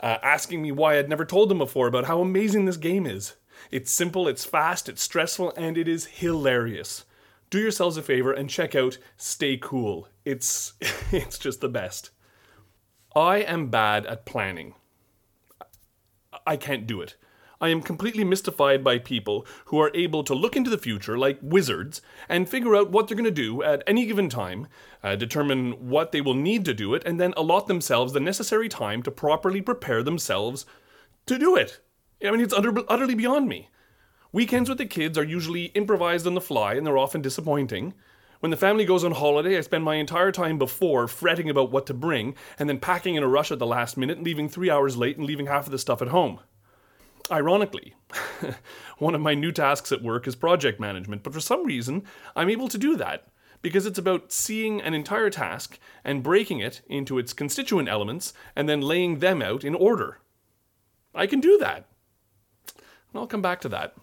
uh, asking me why I'd never told them before about how amazing this game is. It's simple, it's fast, it's stressful, and it is hilarious. Do yourselves a favor and check out Stay Cool. It's it's just the best. I am bad at planning. I can't do it. I am completely mystified by people who are able to look into the future like wizards and figure out what they're going to do at any given time, uh, determine what they will need to do it, and then allot themselves the necessary time to properly prepare themselves to do it. I mean, it's utter, utterly beyond me. Weekends with the kids are usually improvised on the fly and they're often disappointing. When the family goes on holiday, I spend my entire time before fretting about what to bring and then packing in a rush at the last minute, leaving three hours late and leaving half of the stuff at home. Ironically, one of my new tasks at work is project management, but for some reason, I'm able to do that because it's about seeing an entire task and breaking it into its constituent elements and then laying them out in order. I can do that. And I'll come back to that.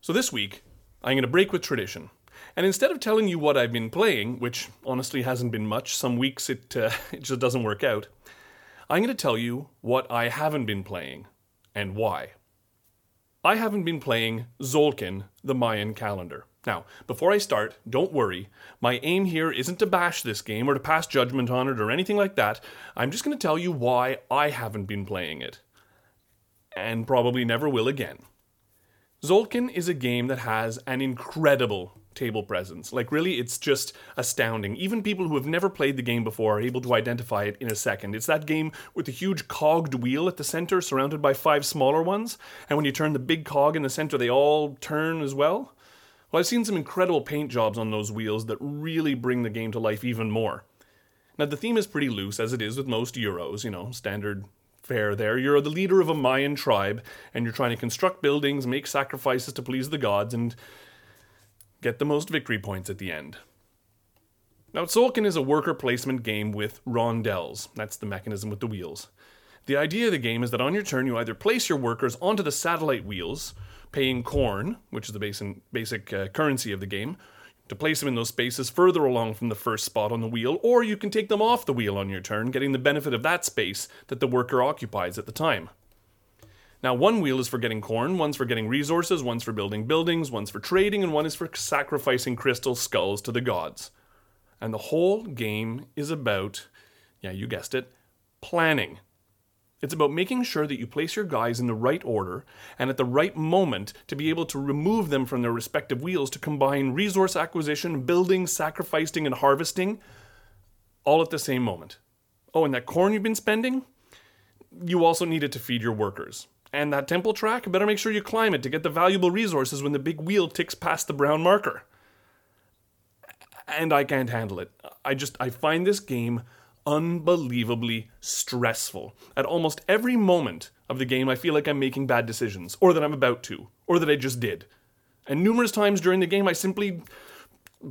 So this week, I'm going to break with tradition. And instead of telling you what I've been playing, which honestly hasn't been much, some weeks it, uh, it just doesn't work out, I'm going to tell you what I haven't been playing and why. I haven't been playing Tzolk'in, the Mayan calendar. Now, before I start, don't worry. My aim here isn't to bash this game or to pass judgment on it or anything like that. I'm just going to tell you why I haven't been playing it. And probably never will again. Tzolk'in is a game that has an incredible table presence. Like, really, it's just astounding. Even people who have never played the game before are able to identify it in a second. It's that game with a huge cogged wheel at the center, surrounded by five smaller ones, and when you turn the big cog in the center, they all turn as well. Well, I've seen some incredible paint jobs on those wheels that really bring the game to life even more. Now, the theme is pretty loose, as it is with most Euros, you know, standard fare there. You're the leader of a Mayan tribe, and you're trying to construct buildings, make sacrifices to please the gods, and get the most victory points at the end. Now, Tzolk'in is a worker placement game with rondels. That's the mechanism with the wheels. The idea of the game is that on your turn, you either place your workers onto the satellite wheels, paying corn, which is the basic, basic uh, currency of the game, to place them in those spaces further along from the first spot on the wheel, or you can take them off the wheel on your turn, getting the benefit of that space that the worker occupies at the time. Now, one wheel is for getting corn, one's for getting resources, one's for building buildings, one's for trading, and one is for sacrificing crystal skulls to the gods. And the whole game is about, yeah, you guessed it, planning. It's about making sure that you place your guys in the right order and at the right moment to be able to remove them from their respective wheels to combine resource acquisition, building, sacrificing, and harvesting all at the same moment. Oh, and that corn you've been spending? You also need it to feed your workers. And that temple track, better make sure you climb it to get the valuable resources when the big wheel ticks past the brown marker. And I can't handle it. I just, I find this game unbelievably stressful. At almost every moment of the game, I feel like I'm making bad decisions, or that I'm about to, or that I just did. And numerous times during the game, I simply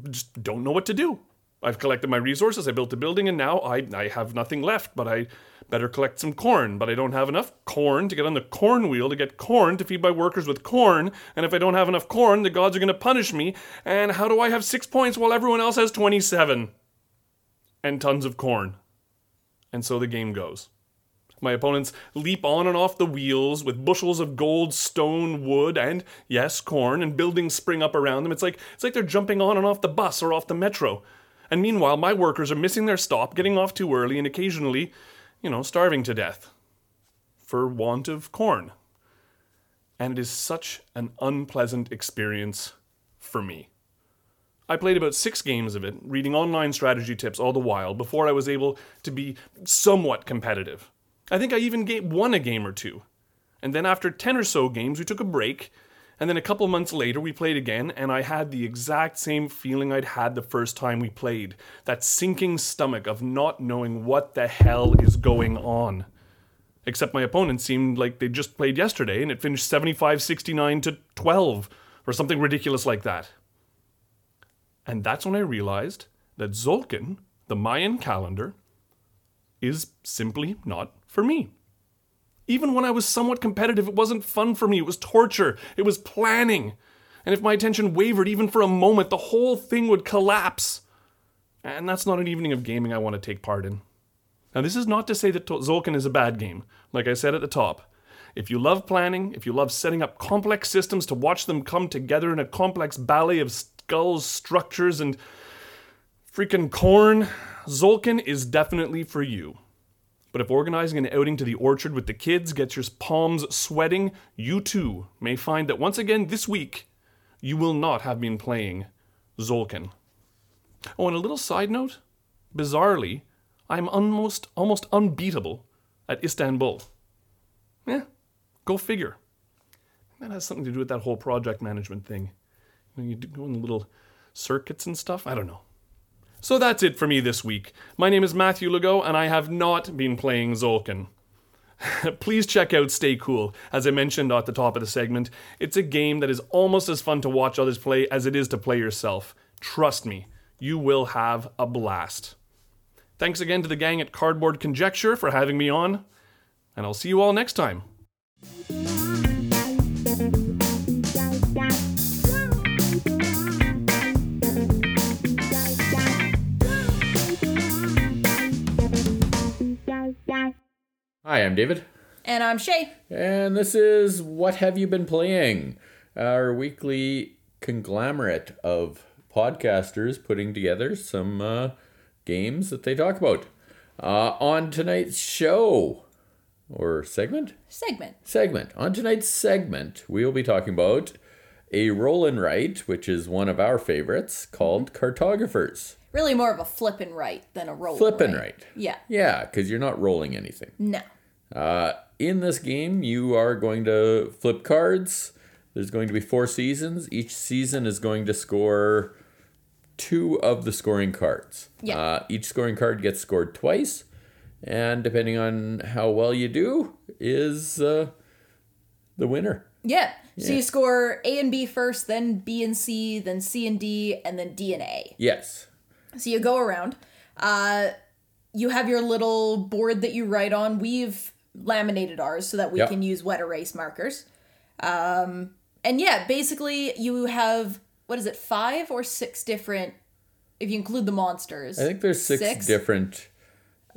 just don't know what to do. I've collected my resources, I built a building, and now I, I have nothing left, but I better collect some corn. But I don't have enough corn to get on the corn wheel to get corn to feed my workers with corn. And if I don't have enough corn, the gods are going to punish me. And how do I have six points while everyone else has 27? And tons of corn. And so the game goes. My opponents leap on and off the wheels with bushels of gold, stone, wood, and yes, corn, and buildings spring up around them. It's like it's like they're jumping on and off the bus or off the metro. And meanwhile, my workers are missing their stop, getting off too early, and occasionally, you know, starving to death for want of corn. And it is such an unpleasant experience for me. I played about six games of it, reading online strategy tips all the while before I was able to be somewhat competitive. I think I even won a game or two. And then after 10 or so games, we took a break and then a couple months later, we played again, and I had the exact same feeling I'd had the first time we played that sinking stomach of not knowing what the hell is going on. Except my opponent seemed like they just played yesterday and it finished 75 69 to 12, or something ridiculous like that. And that's when I realized that Tzolk'in, the Mayan calendar, is simply not for me. Even when I was somewhat competitive, it wasn't fun for me. It was torture. It was planning. And if my attention wavered even for a moment, the whole thing would collapse. And that's not an evening of gaming I want to take part in. Now, this is not to say that Tzolk'in is a bad game. Like I said at the top, if you love planning, if you love setting up complex systems to watch them come together in a complex ballet of skulls, structures, and freaking corn, Tzolk'in is definitely for you. But if organizing an outing to the orchard with the kids gets your palms sweating, you too may find that once again this week, you will not have been playing Tzolk'in. Oh, and a little side note bizarrely, I'm almost, almost unbeatable at Istanbul. Yeah, go figure. That has something to do with that whole project management thing. You go in little circuits and stuff, I don't know. So that's it for me this week. My name is Matthew Legault, and I have not been playing Tzolk'in. Please check out Stay Cool. As I mentioned at the top of the segment, it's a game that is almost as fun to watch others play as it is to play yourself. Trust me, you will have a blast. Thanks again to the gang at Cardboard Conjecture for having me on, and I'll see you all next time. Hi, I'm David. And I'm Shay. And this is What Have You Been Playing? Our weekly conglomerate of podcasters putting together some uh, games that they talk about. Uh, on tonight's show, or segment? Segment. Segment. On tonight's segment, we will be talking about a roll and write, which is one of our favorites, called Cartographers. Really more of a flip and write than a roll. Flip and right. write. Yeah. Yeah, because you're not rolling anything. No. Uh, in this game, you are going to flip cards. There's going to be four seasons. Each season is going to score two of the scoring cards. Yeah. Uh, each scoring card gets scored twice, and depending on how well you do, is uh, the winner. Yeah. So you score A and B first, then B and C, then C and D, and then D and A. Yes. So you go around. Uh, you have your little board that you write on. We've laminated ours so that we Yep. can use wet erase markers. Um, and yeah, basically you have what is it, five or six different, if you include the monsters. I think there's six, different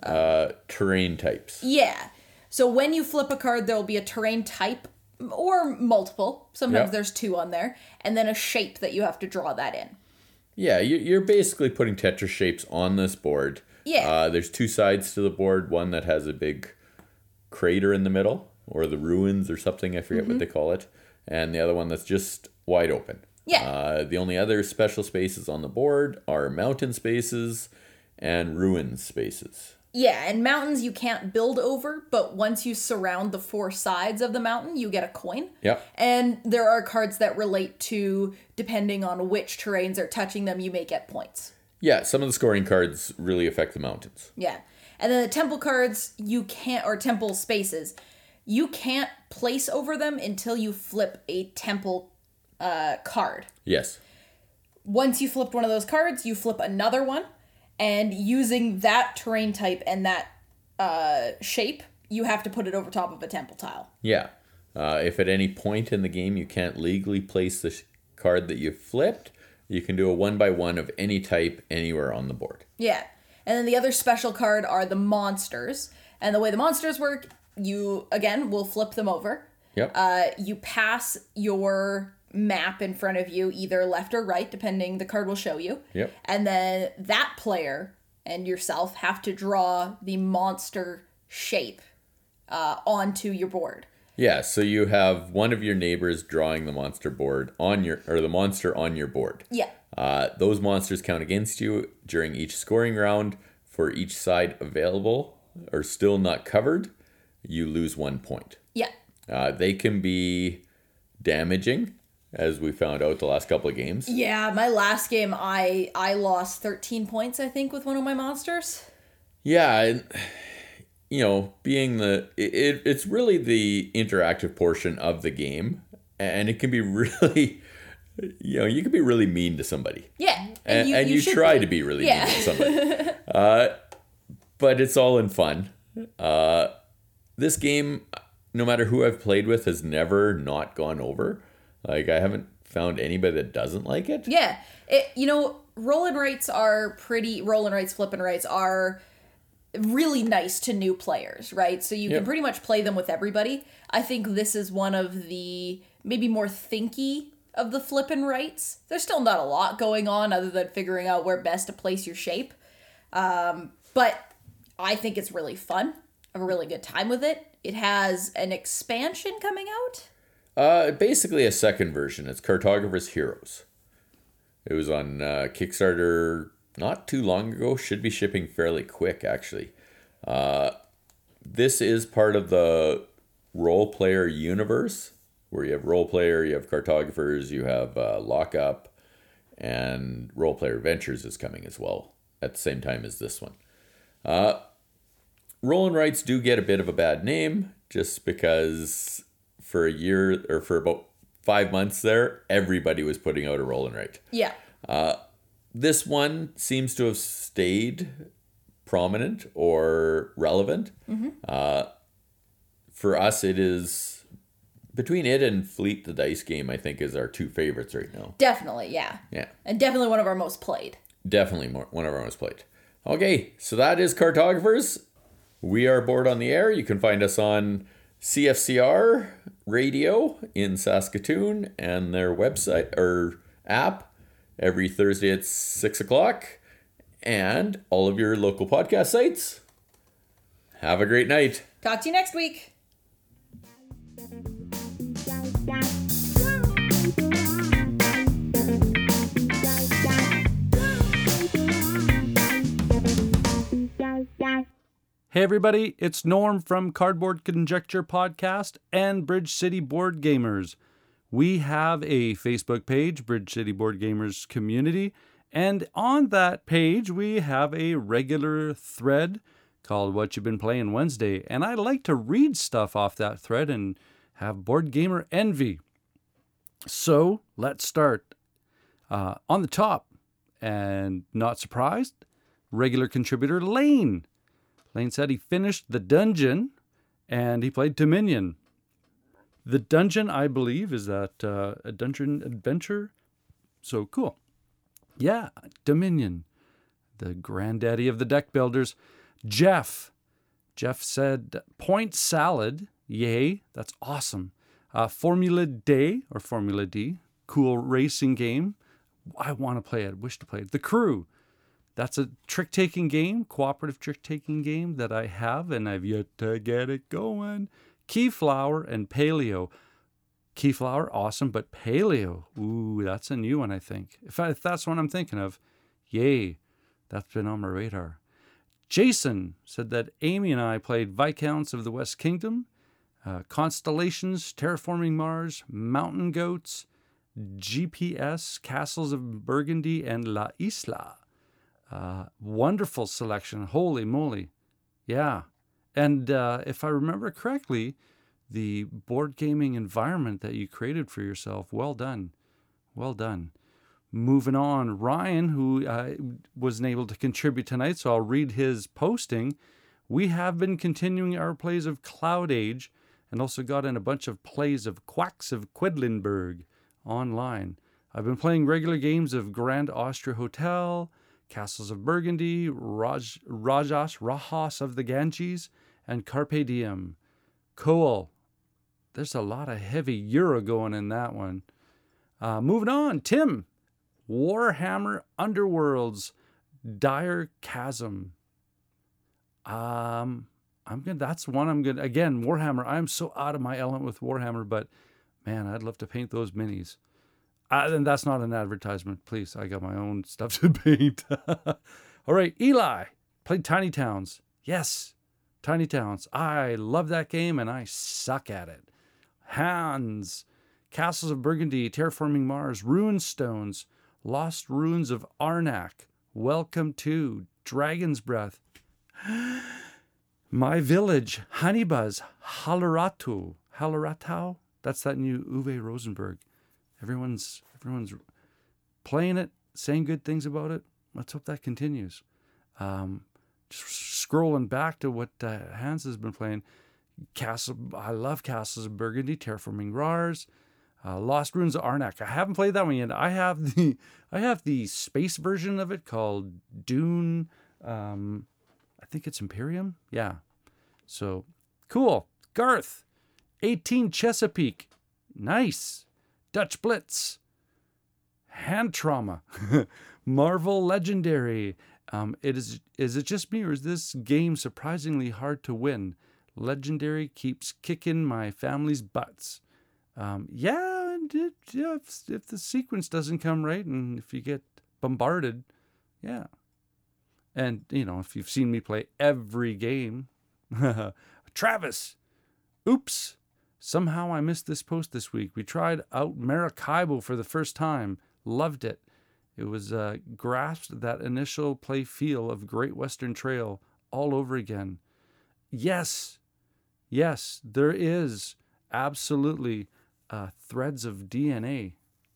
uh, terrain types. Yeah. So when you flip a card, there will be a terrain type or multiple. Sometimes Yep. there's two on there, and then a shape that you have to draw that in. Yeah, you- you're basically putting Tetris shapes on this board. Yeah. Uh, there's two sides to the board. One that has a big crater in the middle, or the ruins, or something. I forget what they call it. And the other one that's just wide open. Yeah. Uh, the only other special spaces on the board are mountain spaces and ruin spaces. Yeah, and mountains you can't build over, but once you surround the four sides of the mountain, you get a coin. Yeah. And there are cards that relate to, depending on which terrains are touching them, you may get points. Yeah, some of the scoring cards really affect the mountains. Yeah. And then the temple cards, you can't, or temple spaces, you can't place over them until you flip a temple uh, card. Yes. Once you flipped one of those cards, you flip another one, and using that terrain type and that uh, shape, you have to put it over top of a temple tile. Yeah. Uh, if at any point in the game you can't legally place the sh- card that you flipped, you can do a one by one of any type anywhere on the board. Yeah. And then the other special card are the monsters. And the way the monsters work, you, again, will flip them over. Yep. Uh, you pass your map in front of you, either left or right, depending the card will show you. Yep. And then that player and yourself have to draw the monster shape uh, onto your board. Yeah, so you have one of your neighbors drawing the monster board on your or the monster on your board. Yeah. Uh, those monsters count against you during each scoring round. For each side available or still not covered, you lose one point. Yeah. Uh, they can be damaging, as we found out the last couple of games. Yeah, my last game I I lost 13 points I think with one of my monsters. Yeah, and, you know, being the it, it's really the interactive portion of the game, and it can be really, you know, you can be really mean to somebody, Yeah. and, and you, should try to be really Yeah. mean to somebody, uh, but it's all in fun. Uh, this game, no matter who I've played with, has never not gone over. Like I haven't found anybody that doesn't like it. Yeah. It, you know, roll and rights are pretty roll and rights, flip and rights are really nice to new players, right? So you Yep. can pretty much play them with everybody. I think this is one of the maybe more thinky of the flip and rights. There's still not a lot going on other than figuring out where best to place your shape. Um, but I think it's really fun. I have a really good time with it. It has an expansion coming out. Uh, basically a second version. It's Cartographer's Heroes. It was on uh, Kickstarter not too long ago. Should be shipping fairly quick, actually. Uh, this is part of the role player universe, where you have Roll Player, you have cartographers, you have uh, lockup, and Roll Player ventures is coming as well at the same time as this one. Uh, roll and rights do get a bit of a bad name just because for a year or for about five months there, everybody was putting out a roll right. Yeah. This one seems to have stayed prominent or relevant. Uh, for us, it is between it and Fleet the Dice game. I think is our two favorites right now. Definitely, yeah. Yeah, And definitely one of our most played. definitely more one of our most played. Okay, so that is cartographers. We are bored on the air. You can find us on CFCR radio in Saskatoon and their website or app every Thursday at six o'clock, and all of your local podcast sites. Have a great night. Talk to you next week. Hey everybody, it's Norm from Cardboard Conjecture Podcast and Bridge City Board Gamers. We have a Facebook page, Bridge City Board Gamers Community, and on that page we have a regular thread called What You've Been Playing Wednesday, and I like to read stuff off that thread and have board gamer envy. So let's start. Uh, on the top, and not surprised, regular contributor Lane. Lane said he finished the dungeon and he played Dominion. The dungeon, I believe, is that uh, a dungeon adventure. So cool. Yeah, Dominion, the granddaddy of the deck builders. Jeff. Jeff said, Point salad. Yay, that's awesome. Uh, Formula Day or Formula D, cool racing game. I want to play it, wish to play it. The Crew. That's a trick taking game, cooperative trick taking game that I have, and I've yet to get it going. Keyflower and Paleo. Keyflower, awesome, but Paleo, ooh, that's a new one, I think. If, I, if that's what I'm thinking of, yay, that's been on my radar. Jason said that Amy and I played Viscounts of the West Kingdom, uh, Constellations, Terraforming Mars, Mountain Goats, GPS, Castles of Burgundy, and La Isla. Uh, wonderful selection. Holy moly. Yeah. And uh, if I remember correctly, the board gaming environment that you created for yourself, well done. Well done. Moving on, Ryan, who uh, wasn't able to contribute tonight, so I'll read his posting. We have been continuing our plays of Cloud Age and also got in a bunch of plays of Quacks of Quedlinburg online. I've been playing regular games of Grand Austria Hotel, Castles of Burgundy, Raj, Rajas, Rajas of the Ganges, and Carpe Diem. Cool. There's a lot of heavy Euro going in that one. Uh, moving on, Tim. Warhammer Underworlds Dire Chasm. Um, I'm gonna. That's one I'm gonna. Again, Warhammer. I'm so out of my element with Warhammer, but man, I'd love to paint those minis. Uh, and that's not an advertisement, please. I got my own stuff to paint. All right, Eli played Tiny Towns. Yes, Tiny Towns. I love that game and I suck at it. Hans, Castles of Burgundy, Terraforming Mars, Rune Stones, Lost Ruins of Arnak. Welcome to Dragon's Breath. My Village, Honeybuzz, Halleratu, Halleratau. That's that new Uwe Rosenberg. Everyone's everyone's playing it, saying good things about it. Let's hope that continues. Um, just scrolling back to what uh, Hans has been playing. Castle, I love Castles of Burgundy, Terraforming Rars, uh, Lost Ruins of Arnak. I haven't played that one yet. I have the I have the space version of it called Dune. Um, I think it's Imperium. Yeah. So cool. Garth, 18 Chesapeake. Nice. Dutch Blitz. Hand trauma. Marvel Legendary. Um, it is is it just me or is this game surprisingly hard to win? Legendary keeps kicking my family's butts. Um, yeah, it, yeah if, if the sequence doesn't come right and if you get bombarded, yeah. And you know, if you've seen me play every game, Travis, oops, somehow I missed this post this week. We tried out Maracaibo for the first time, loved it. It was uh, grasped that initial play feel of Great Western Trail all over again. Yes, yes, there is absolutely uh, threads of DNA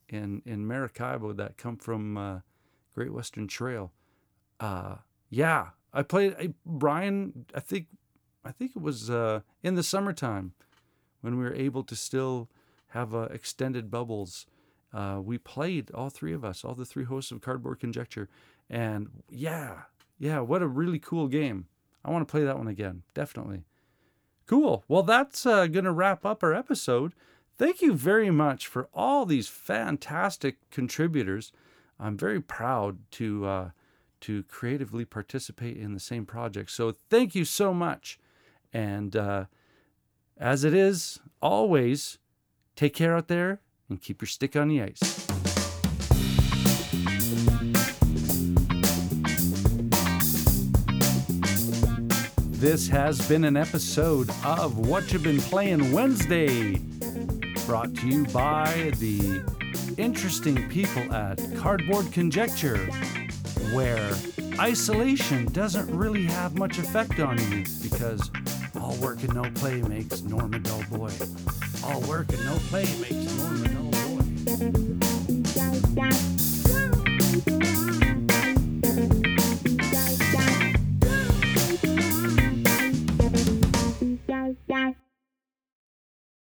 in in Maracaibo that come from uh, Great Western Trail. Uh, yeah, I played I, Brian. I think I think it was uh, in the summertime when we were able to still have uh, extended bubbles. Uh, we played all three of us, all the three hosts of Cardboard Conjecture, and yeah, yeah, what a really cool game. I want to play that one again, definitely. Cool. Well, that's uh, going to wrap up our episode. Thank you very much for all these fantastic contributors. I'm very proud to uh, to creatively participate in the same project. So thank you so much. And uh, as it is, always take care out there and keep your stick on the ice. This has been an episode of What You've Been Playing Wednesday, brought to you by the interesting people at Cardboard Conjecture, where isolation doesn't really have much effect on you because all work and no play makes Norm a dull boy. All work and no play makes Norm a dull boy.